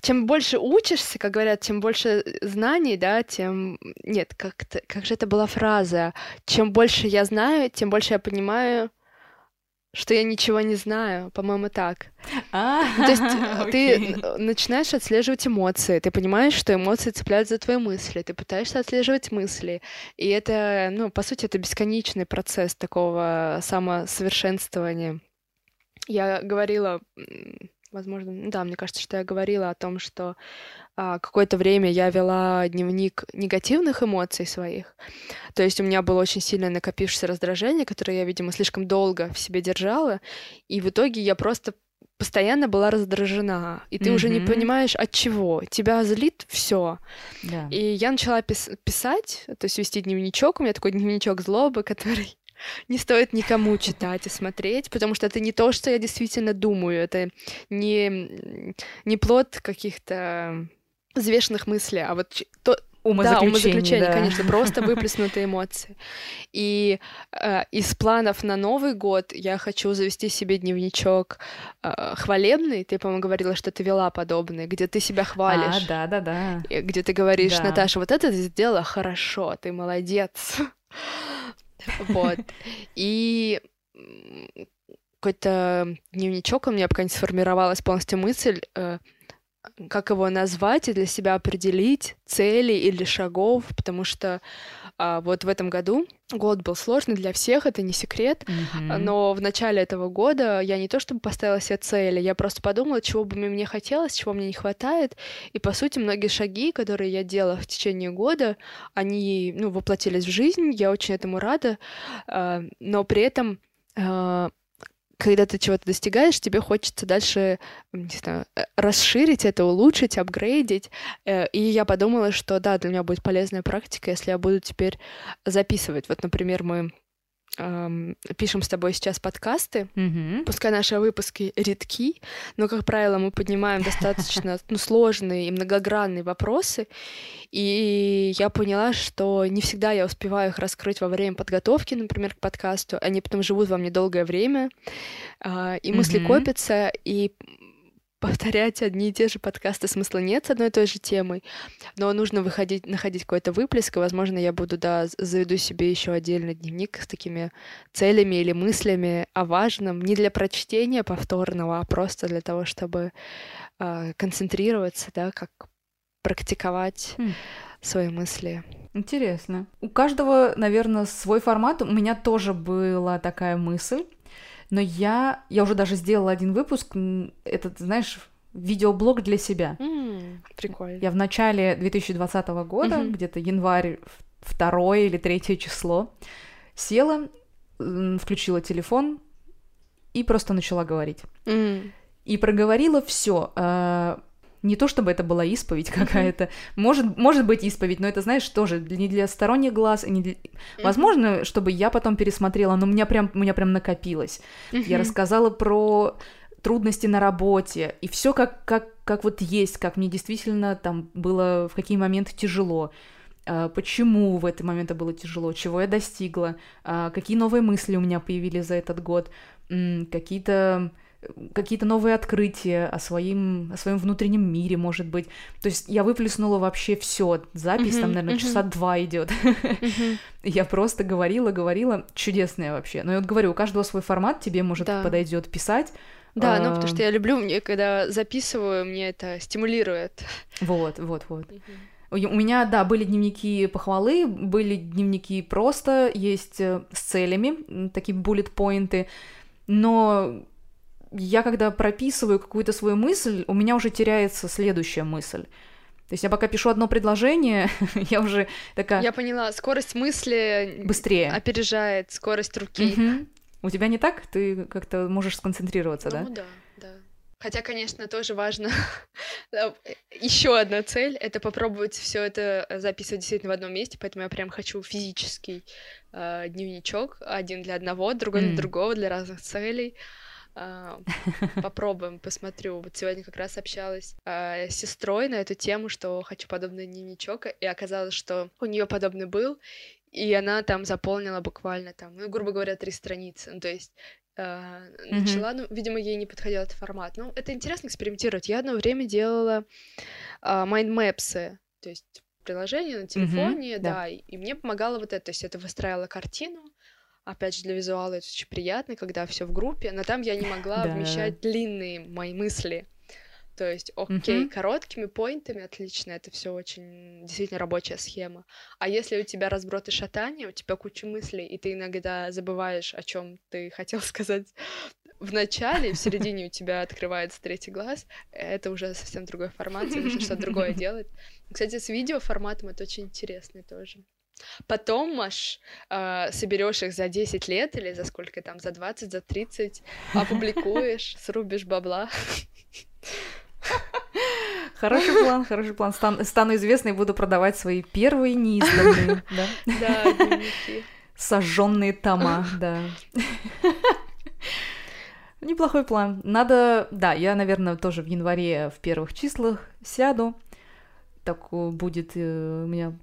Чем больше учишься, как говорят, чем больше знаний, да, тем... Нет, как-то... Как же это была фраза? Чем больше я знаю, тем больше я понимаю, что я ничего не знаю, по-моему, так. А, То есть э, ты начинаешь отслеживать эмоции, ты понимаешь, что эмоции цепляют за твои мысли, ты пытаешься отслеживать мысли, и это, ну, по сути, это бесконечный процесс такого самосовершенствования. Я говорила возможно, ну да, мне кажется, что я говорила о том, что а, какое-то время я вела дневник негативных эмоций своих. То есть у меня было очень сильно накопившееся раздражение, которое я, видимо, слишком долго в себе держала, и в итоге я просто постоянно была раздражена, и ты mm-hmm. уже не понимаешь от чего. Тебя злит все. Yeah. И я начала пис- писать, то есть вести дневничок. У меня такой дневничок злобы, который не стоит никому читать и смотреть, потому что это не то, что я действительно думаю, это не, не плод каких-то взвешенных мыслей, а вот то, умозаключение, да, умозаключение, да. конечно, просто выплеснутые эмоции. И э, из планов на Новый год я хочу завести себе дневничок э, хвалебный. Ты, по-моему, говорила, что ты вела подобный, где ты себя хвалишь. А, да, да, да. Где ты говоришь, да. Наташа, вот это ты сделала хорошо, ты молодец. Вот. И какой-то дневничок у меня пока не сформировалась полностью мысль, э, как его назвать и для себя определить цели или шагов, потому что а, вот в этом году год был сложный для всех, это не секрет, mm-hmm. но в начале этого года я не то чтобы поставила себе цели, я просто подумала, чего бы мне хотелось, чего мне не хватает, и по сути многие шаги, которые я делала в течение года, они ну, воплотились в жизнь, я очень этому рада, а, но при этом а, когда ты чего-то достигаешь, тебе хочется дальше, не знаю, э, расширить это, улучшить, апгрейдить. Э, и я подумала, что да, для меня будет полезная практика, если я буду теперь записывать. Вот, например, мы эм, пишем с тобой сейчас подкасты. Мгм. Пускай наши выпуски редки, но, как правило, мы поднимаем достаточно ну, сложные и многогранные вопросы. И я поняла, что не всегда я успеваю их раскрыть во время подготовки, например, к подкасту. Они потом живут во мне долгое время, а, и мысли Мгм. копятся, и повторять одни и те же подкасты смысла нет с одной и той же темой, но нужно выходить, находить какой-то выплеск, и, возможно, я буду, да, заведу себе еще отдельный дневник с такими целями или мыслями о важном, не для прочтения повторного, а просто для того, чтобы а, концентрироваться, да, как практиковать Хм. свои мысли. Интересно. У каждого, наверное, свой формат. У меня тоже была такая мысль, но я, я уже даже сделала один выпуск, этот, знаешь, видеоблог для себя. прикольно. Я в начале 2020 года, Мгм. где-то январь, второе или третье число, села, включила телефон и просто начала говорить. М, И проговорила все. Не то чтобы это была исповедь какая-то. Может, может быть исповедь, но это, знаешь, тоже не для сторонних глаз. не для- Возможно, чтобы я потом пересмотрела, но у меня прям, у меня прям накопилось. Я рассказала про трудности на работе, и все как, как, как вот есть, как мне действительно там было, в какие моменты тяжело, а, почему в эти моменты было тяжело, чего я достигла, а, какие новые мысли у меня появились за этот год, какие-то какие-то новые открытия о своем, о своем внутреннем мире, может быть. То есть я выплеснула вообще все. Запись там, Мгм, наверное, мгм. часа два идет. Мгм. Я просто говорила, говорила, чудесная вообще. Но я вот говорю, у каждого свой формат, тебе, может, Да. подойдет писать. Да, ну А, потому что я люблю, мне когда записываю, мне это стимулирует. Вот, вот, вот. У у меня, да, были дневники похвалы, были дневники просто, есть э, с целями, такие буллет-поинты, но я когда прописываю какую-то свою мысль, у меня уже теряется следующая мысль. То есть я пока пишу одно предложение, я уже такая Я поняла, скорость мысли быстрее. опережает скорость руки. У тебя не так? Ты как-то можешь сконцентрироваться, да? Ну да, да. Хотя, конечно, тоже важно. Еще одна цель это попробовать все это э, записывать действительно в одном месте, поэтому я прям хочу физический э, дневничок, один для одного, другой для другого, для разных целей. Попробуем, посмотрю. Вот сегодня как раз общалась а, с сестрой на эту тему, что хочу подобный дневничок, и оказалось, что у нее подобный был, и она там заполнила буквально там, ну, грубо говоря, три страницы. Ну, то есть а, Мгм. начала, ну, видимо, ей не подходил этот формат. Ну, это интересно экспериментировать. Я одно время делала а, майндмэпсы, то есть приложение на телефоне, да. да, и, и мне помогало вот это, то есть это выстраивала картину, опять же, для визуала это очень приятно, когда все в группе, но там я не могла Да. вмещать длинные мои мысли. То есть, окей, Мгм. короткими поинтами отлично, это все очень действительно рабочая схема. А если у тебя разброд и шатание, у тебя куча мыслей, и ты иногда забываешь, о чем ты хотел сказать в начале, в середине у тебя открывается третий глаз, это уже совсем другой формат, нужно что-то другое делать. Кстати, с видеоформатом это очень интересно тоже. Потом, Маш, а, соберешь их за 10 лет или за сколько там, за 20, за 30, опубликуешь, срубишь бабла. Хороший план, хороший план. Стан- стану известной и буду продавать свои первые неизданные, да, Да, дневники. сожженные тома, да. Неплохой план. Надо, да, я, наверное, тоже в январе в первых числах сяду. Так э, будет э, у меня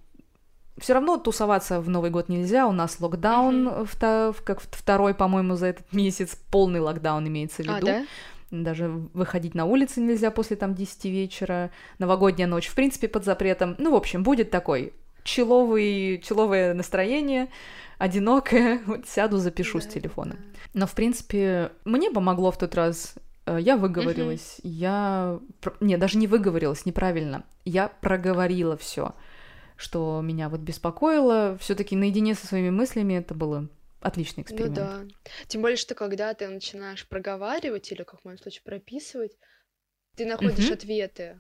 все равно тусоваться в Новый год нельзя, у нас локдаун, в- как второй, по-моему, за этот месяц, полный локдаун имеется в А, виду. да? Даже выходить на улицы нельзя после там 10 вечера. Новогодняя ночь, в принципе, под запретом. Ну, в общем, будет такой человый, человое настроение, одинокое. Вот сяду, запишу с Да, телефона. да. Но, в принципе, мне помогло в тот раз. э, Я выговорилась. Я... пр- Не, даже не выговорилась, неправильно. Я проговорила все, что меня вот беспокоило. все таки наедине со своими мыслями это было отличный Ну эксперимент. да. Тем более, что когда ты начинаешь проговаривать или, как в моем случае, прописывать, ты находишь Мгм. ответы.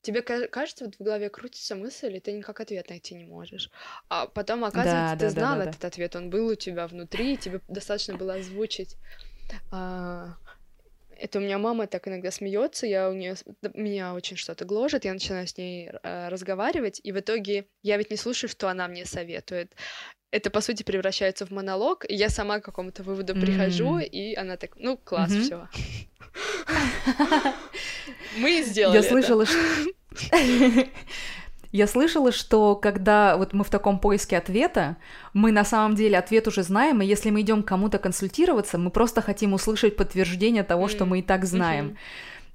Тебе ка- кажется, вот в голове крутится мысль, и ты никак ответ найти не можешь. А потом, оказывается, Да, ты да, да, знал да, да. этот ответ, он был у тебя внутри, и тебе достаточно было озвучить. А, Это у меня мама так иногда смеется, я у нее меня очень что-то гложет, я начинаю с ней э, разговаривать, и в итоге я ведь не слушаю, что она мне советует. это, по сути, превращается в монолог, и я сама к какому-то выводу прихожу, mm. и она так, ну, класс, mm-hmm. все. Мы сделали Я слышала, что... Я слышала, что когда вот мы в таком поиске ответа, мы на самом деле ответ уже знаем, и если мы идем к кому-то консультироваться, мы просто хотим услышать подтверждение того, что мы и так знаем. Mm-hmm.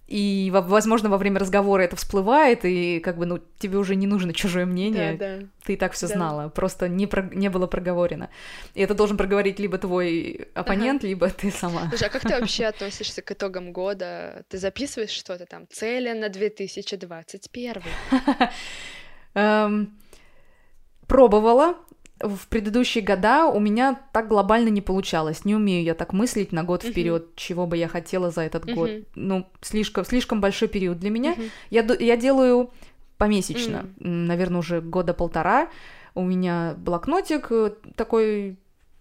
И, возможно, во время разговора это всплывает, и как бы, ну, тебе уже не нужно чужое мнение. Да, да. Ты и так все да. знала, просто не, про... не было проговорено. И это должен проговорить либо твой оппонент, ага. либо ты сама. Слушай, а как ты вообще относишься к итогам года? Ты записываешь что-то там? Цели на 2021? Эм, пробовала, в предыдущие года у меня так глобально не получалось. Не умею я так мыслить на год вперед, uh-huh. чего бы я хотела за этот uh-huh. год. Ну, слишком, слишком большой период для меня. Uh-huh. Я, я делаю помесячно, uh-huh. наверное, уже года полтора. У меня блокнотик э, такой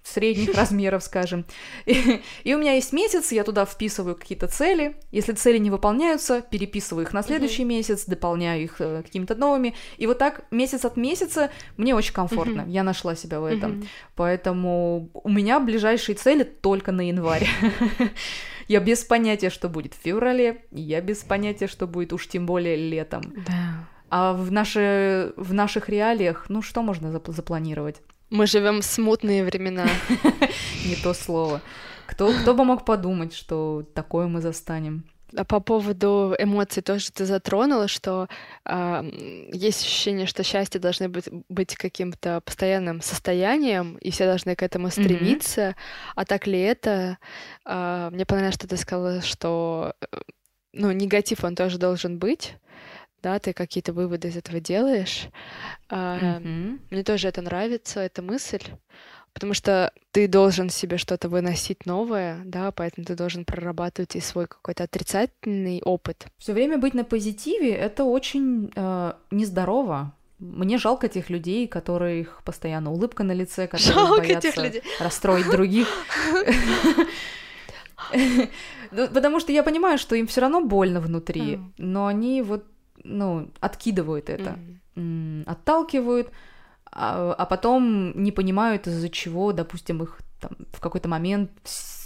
средних размеров, скажем. И, и у меня есть месяц, я туда вписываю какие-то цели. Если цели не выполняются, переписываю их на следующий mm-hmm. месяц, дополняю их э, какими-то новыми. И вот так месяц от месяца мне очень комфортно. Mm-hmm. Я нашла себя в этом. Mm-hmm. Поэтому у меня ближайшие цели только на январь. Я без понятия, что будет в феврале, я без понятия, что будет уж тем более летом. Да. А в, наши, в наших реалиях, ну что можно запланировать? Мы живем в смутные времена. Не то слово. Кто, кто бы мог подумать, что такое мы застанем? А по поводу эмоций тоже ты затронула, что э, есть ощущение, что счастье должно быть, быть каким-то постоянным состоянием, и все должны к этому стремиться. Mm-hmm. А так ли это? Э, мне понравилось, что ты сказала, что э, ну, негатив он тоже должен быть да, ты какие-то выводы из этого делаешь. Mm-hmm. Мне тоже это нравится, эта мысль, потому что ты должен себе что-то выносить новое, да, поэтому ты должен прорабатывать и свой какой-то отрицательный опыт. Все время быть на позитиве это очень э, нездорово. Мне жалко тех людей, которых постоянно улыбка на лице, которые жалко боятся расстроить других. Ну, потому что я понимаю, что им все равно больно внутри, но они вот ну, откидывают это, mm-hmm. отталкивают, а, а потом не понимают, из-за чего, допустим, их там в какой-то момент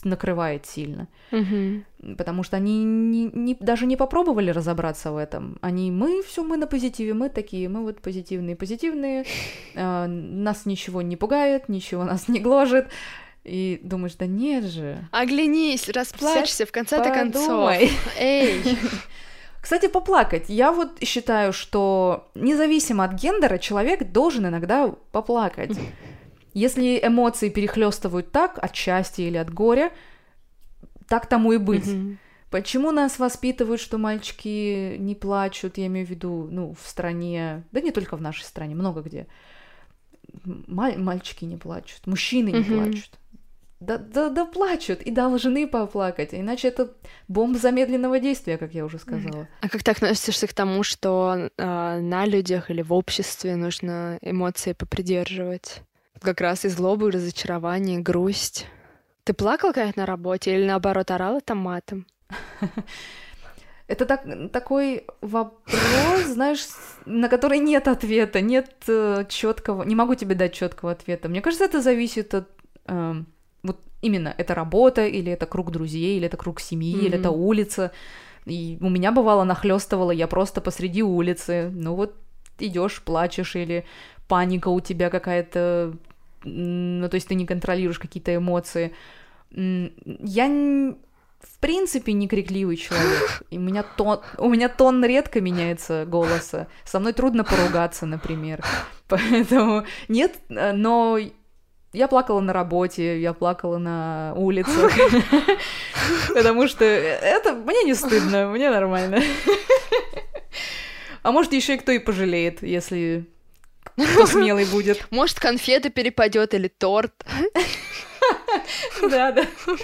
накрывает сильно. Mm-hmm. Потому что они не, не, даже не попробовали разобраться в этом. Они, мы все, мы на позитиве, мы такие, мы вот позитивные, позитивные, э, нас ничего не пугает, ничего нас не гложет. И думаешь, да нет же. Оглянись, расплачься, в конце-то концов. Эй! Кстати, поплакать. Я вот считаю, что независимо от гендера человек должен иногда поплакать. Если эмоции перехлестывают так от счастья или от горя, так тому и быть. Почему нас воспитывают, что мальчики не плачут, я имею в виду, ну, в стране, да не только в нашей стране, много где. Маль- мальчики не плачут, мужчины не плачут да, да, да плачут и должны поплакать, иначе это бомба замедленного действия, как я уже сказала. А как ты относишься к тому, что э, на людях или в обществе нужно эмоции попридерживать? Как раз и злобу, и разочарование, грусть. Ты плакал когда на работе или наоборот орал там матом? Это так, такой вопрос, знаешь, на который нет ответа, нет э, четкого, не могу тебе дать четкого ответа. Мне кажется, это зависит от э, вот именно это работа, или это круг друзей, или это круг семьи, mm-hmm. или это улица. И у меня бывало нахлестывало, я просто посреди улицы. Ну вот идешь, плачешь, или паника у тебя какая-то, ну то есть ты не контролируешь какие-то эмоции. Я в принципе не крикливый человек. И у меня тон, у меня тон редко меняется голоса. Со мной трудно поругаться, например. Поэтому нет, но я плакала на работе, я плакала на улицах, потому что это мне не стыдно, мне нормально. А может, еще и кто и пожалеет, если кто смелый будет. Может, конфеты перепадет или торт. Да, да.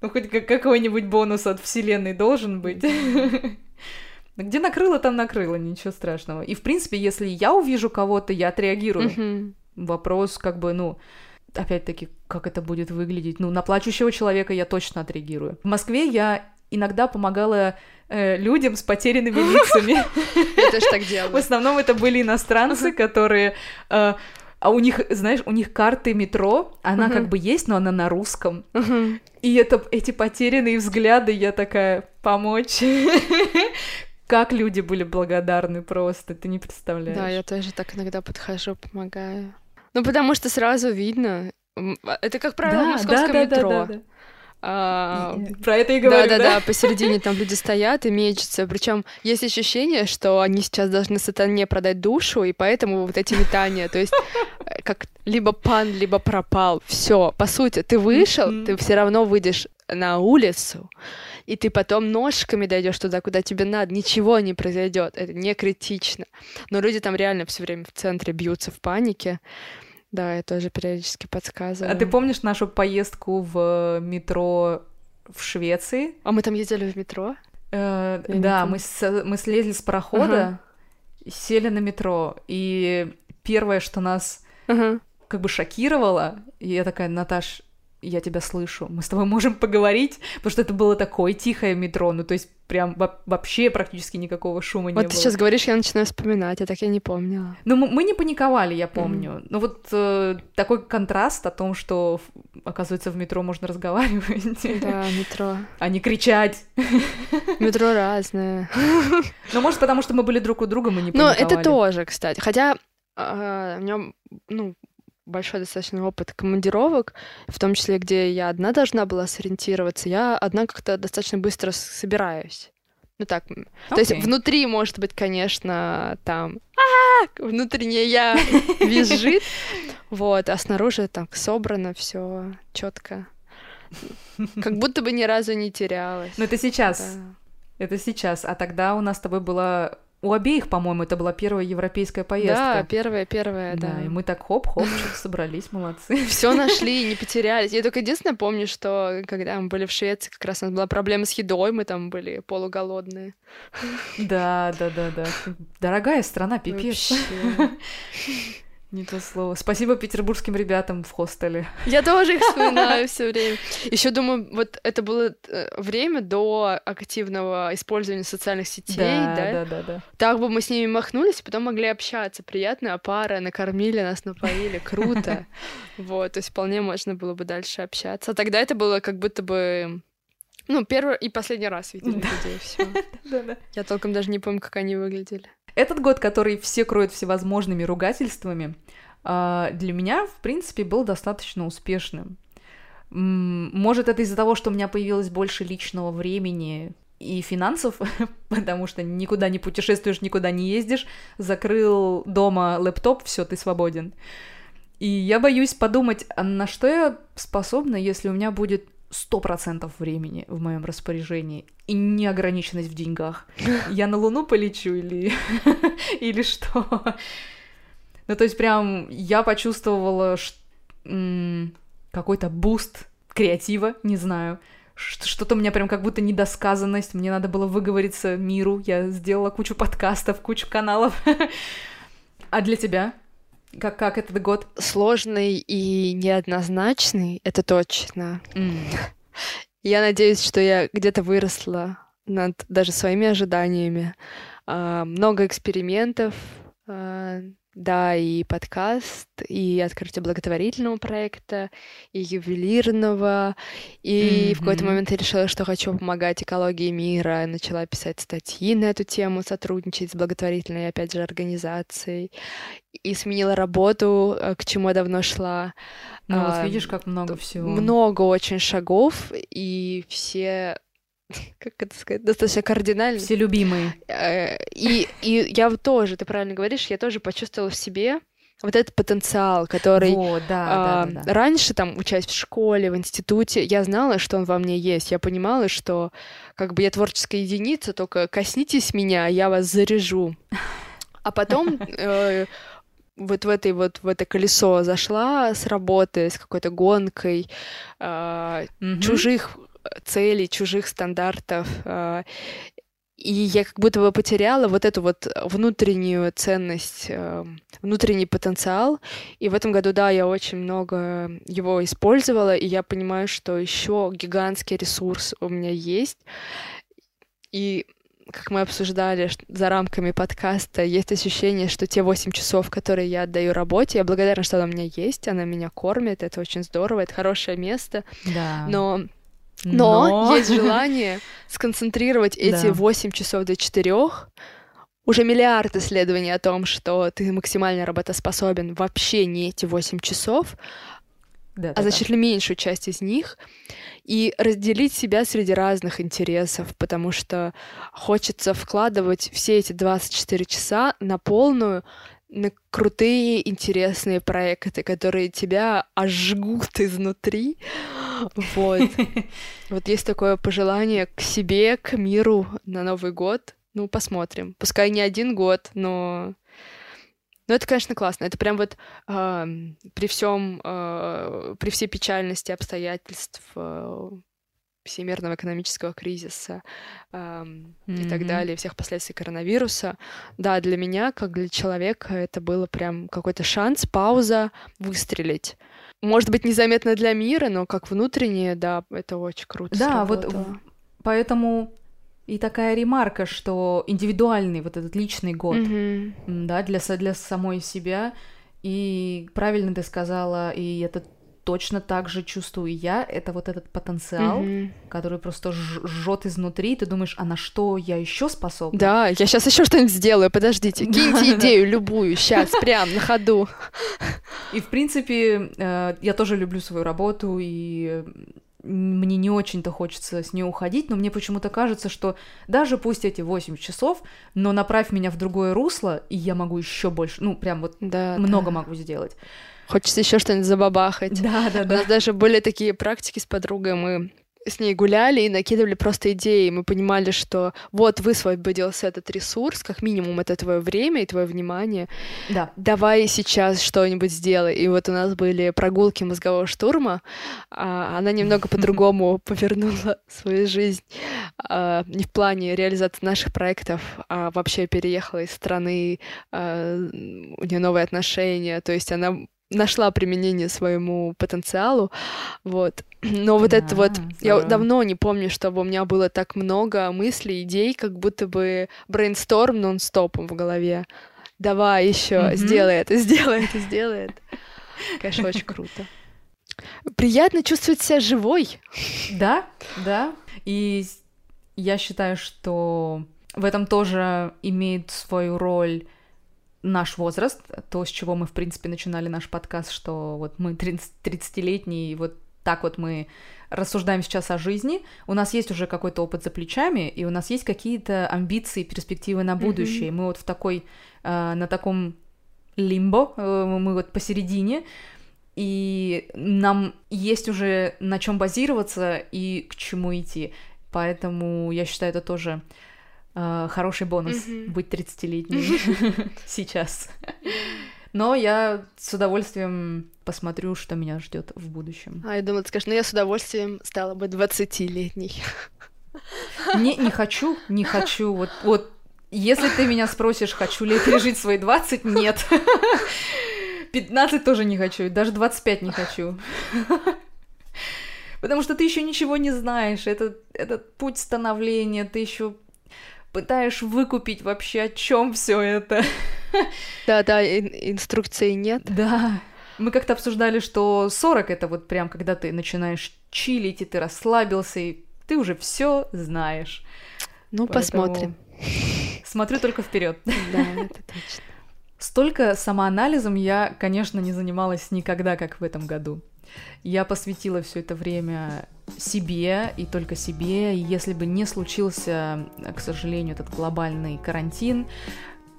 Ну, хоть какой-нибудь бонус от вселенной должен быть. Где накрыло, там накрыло, ничего страшного. И, в принципе, если я увижу кого-то, я отреагирую. Mm-hmm. Вопрос, как бы, ну, опять-таки, как это будет выглядеть. Ну, на плачущего человека я точно отреагирую. В Москве я иногда помогала э, людям с потерянными лицами. Я тоже так делала. В основном это были иностранцы, которые... Э, а у них, знаешь, у них карты метро, она как бы есть, но она на русском. И это, эти потерянные взгляды, я такая, помочь. Как люди были благодарны просто, ты не представляешь. Да, я тоже так иногда подхожу, помогаю. Ну, потому что сразу видно, а, это, как правило, да, в московском да, да, метро. Да, да, да. А, Про это и говорю, да? Да, да, посередине там люди стоят и мечутся. Причем есть ощущение, что они сейчас должны сатане продать душу, и поэтому вот эти метания, то есть э, как либо пан, либо пропал. Все, по сути, ты вышел, ты все равно выйдешь на улицу, и ты потом ножками дойдешь туда, куда тебе надо, ничего не произойдет, это не критично. Но люди там реально все время в центре бьются в панике. Да, я тоже периодически подсказываю. А ты помнишь нашу поездку в метро в Швеции? А мы там ездили в метро? Э, да, мы, с, мы слезли с парохода, ага. сели на метро, и первое, что нас ага. как бы шокировало, и я такая, Наташ, я тебя слышу, мы с тобой можем поговорить, потому что это было такое тихое метро, ну то есть прям вообще практически никакого шума вот не было. Вот ты сейчас говоришь, я начинаю вспоминать, я так я не помнила. Ну мы, мы не паниковали, я помню, mm-hmm. но вот э, такой контраст о том, что оказывается в метро можно разговаривать. Да, метро. А не кричать. Метро разное. Ну может потому, что мы были друг у друга, мы не паниковали. Ну это тоже, кстати, хотя у меня, ну, большой достаточно опыт командировок, в том числе, где я одна должна была сориентироваться, я одна как-то достаточно быстро собираюсь. Ну так, okay. то есть внутри, может быть, конечно, там внутренне я визжит, вот, а снаружи так собрано все четко, как будто бы ни разу не терялась. Ну это сейчас, это сейчас, а тогда у нас с тобой была у обеих, по-моему, это была первая европейская поездка. Да, первая, первая, да. Да, и мы так хоп-хоп, собрались, молодцы. Все нашли, не потерялись. Я только единственное помню, что когда мы были в Швеции, как раз у нас была проблема с едой, мы там были полуголодные. Да, да, да, да. Дорогая страна, пипец. Не то слово. Спасибо петербургским ребятам в хостеле. Я тоже их вспоминаю все время. Еще думаю, вот это было э, время до активного использования социальных сетей, да? Да, да, да. да. Так бы мы с ними махнулись, потом могли общаться. Приятная пара, накормили нас, напоили, круто. Вот, то есть вполне можно было бы дальше общаться. А тогда это было как будто бы ну, первый и последний раз видели людей, все. Я толком даже не помню, как они выглядели. Этот год, который все кроют всевозможными ругательствами, а, для меня, в принципе, был достаточно успешным. Может, это из-за того, что у меня появилось больше личного времени и финансов, потому что никуда не путешествуешь, никуда не ездишь, закрыл дома лэптоп, все, ты свободен. И я боюсь подумать, а на что я способна, если у меня будет сто процентов времени в моем распоряжении и неограниченность в деньгах. Я на Луну полечу или, или что? Ну, то есть прям я почувствовала какой-то буст креатива, не знаю. Что-то у меня прям как будто недосказанность, мне надо было выговориться миру, я сделала кучу подкастов, кучу каналов. А для тебя? Как, как этот год? Сложный и неоднозначный, это точно. Mm. Я надеюсь, что я где-то выросла над даже своими ожиданиями. Uh, много экспериментов, uh, да, и подкаст, и открытие благотворительного проекта, и ювелирного. И mm-hmm. в какой-то момент я решила, что хочу помогать экологии мира. Начала писать статьи на эту тему, сотрудничать с благотворительной, опять же, организацией. И сменила работу, э, к чему я давно шла. Ну, а, вот видишь, как много всего. Много очень шагов, и все как это сказать, достаточно кардинально. Все любимые. Э, и, и я тоже, ты правильно говоришь, я тоже почувствовала в себе вот этот потенциал, который вот, да, а, да, да, да. раньше, там, учась в школе, в институте, я знала, что он во мне есть. Я понимала, что как бы я творческая единица, только коснитесь меня, я вас заряжу. А потом э, вот в этой вот в это колесо зашла с работы, с какой-то гонкой э, mm-hmm. чужих целей, чужих стандартов. А, И я как будто бы потеряла вот эту вот внутреннюю ценность, э, внутренний потенциал. И в этом году, да, я очень много его использовала, и я понимаю, что еще гигантский ресурс у меня есть. И как мы обсуждали за рамками подкаста, есть ощущение, что те 8 часов, которые я отдаю работе, я благодарна, что она у меня есть, она меня кормит, это очень здорово, это хорошее место. Да. Но но, Но... есть желание сконцентрировать эти да. 8 часов до 4 уже миллиард исследований о том, что ты максимально работоспособен вообще не эти 8 часов, да, а да, значительно да. меньшую часть из них, и разделить себя среди разных интересов, потому что хочется вкладывать все эти 24 часа на полную, на крутые, интересные проекты, которые тебя ожгут изнутри. Вот. Вот есть такое пожелание к себе, к миру на Новый год. Ну, посмотрим. Пускай не один год, но но это, конечно, классно. Это прям вот э, при всем, э, при всей печальности обстоятельств э, всемирного экономического кризиса э, mm-hmm. и так далее, всех последствий коронавируса. Да, для меня, как для человека, это было прям какой-то шанс, пауза, выстрелить. Может быть, незаметно для мира, но как внутреннее, да, это очень круто. Да, сработало. вот поэтому и такая ремарка, что индивидуальный вот этот личный год, mm-hmm. да, для, для самой себя. И правильно ты сказала, и это точно так же чувствую я, это вот этот потенциал, mm-hmm. который просто жжет изнутри, ты думаешь, а на что я еще способна? Да, я сейчас еще что-нибудь сделаю, подождите, киньте идею любую, сейчас, прям на ходу. И, в принципе, э, я тоже люблю свою работу, и мне не очень-то хочется с нее уходить, но мне почему-то кажется, что даже пусть эти 8 часов, но направь меня в другое русло, и я могу еще больше, ну, прям вот да, много да. могу сделать. Хочется еще что-нибудь забабахать. Да, да, да. У нас даже были такие практики с подругой, мы с ней гуляли и накидывали просто идеи. Мы понимали, что вот высвободился этот ресурс, как минимум это твое время и твое внимание. Да. Давай сейчас что-нибудь сделай. И вот у нас были прогулки мозгового штурма. А она немного по-другому повернула свою жизнь. А, не в плане реализации наших проектов, а вообще переехала из страны, а, у нее новые отношения. То есть она нашла применение своему потенциалу, вот. Но вот это вот, я давно не помню, чтобы у меня было так много мыслей, идей, как будто бы брейнсторм нон-стопом в голове. Давай еще, сделай это, сделай это, сделай это. Конечно, очень круто. Приятно чувствовать себя живой. Да, да. И я считаю, что в этом тоже имеет свою роль наш возраст, то, с чего мы, в принципе, начинали наш подкаст, что вот мы 30-летние, и вот так вот мы рассуждаем сейчас о жизни, у нас есть уже какой-то опыт за плечами, и у нас есть какие-то амбиции, перспективы на будущее. Mm-hmm. Мы вот в такой, э, на таком лимбо, э, мы вот посередине, и нам есть уже на чем базироваться и к чему идти. Поэтому я считаю, это тоже э, хороший бонус mm-hmm. быть 30-летней сейчас. Но я с удовольствием посмотрю, что меня ждет в будущем. А я думала, ты скажешь, ну я с удовольствием стала бы 20-летней. Не, не хочу, не хочу. Вот, вот если ты меня спросишь, хочу ли я пережить свои 20, нет. 15 тоже не хочу, даже 25 не хочу. Потому что ты еще ничего не знаешь. Это, этот путь становления, ты еще пытаешь выкупить вообще, о чем все это. Да-да, инструкции нет. Да. Мы как-то обсуждали, что 40 это вот прям, когда ты начинаешь чилить, и ты расслабился, и ты уже все знаешь. Ну, Поэтому посмотрим. Смотрю только вперед. Да, это точно. Столько самоанализом я, конечно, не занималась никогда, как в этом году. Я посвятила все это время себе и только себе. И если бы не случился, к сожалению, этот глобальный карантин,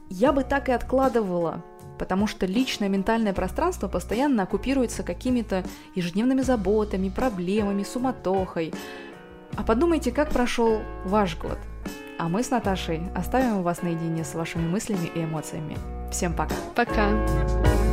я бы так и откладывала, потому что личное ментальное пространство постоянно оккупируется какими-то ежедневными заботами, проблемами, суматохой. А подумайте, как прошел ваш год. А мы с Наташей оставим вас наедине с вашими мыслями и эмоциями. Всем пока. Пока.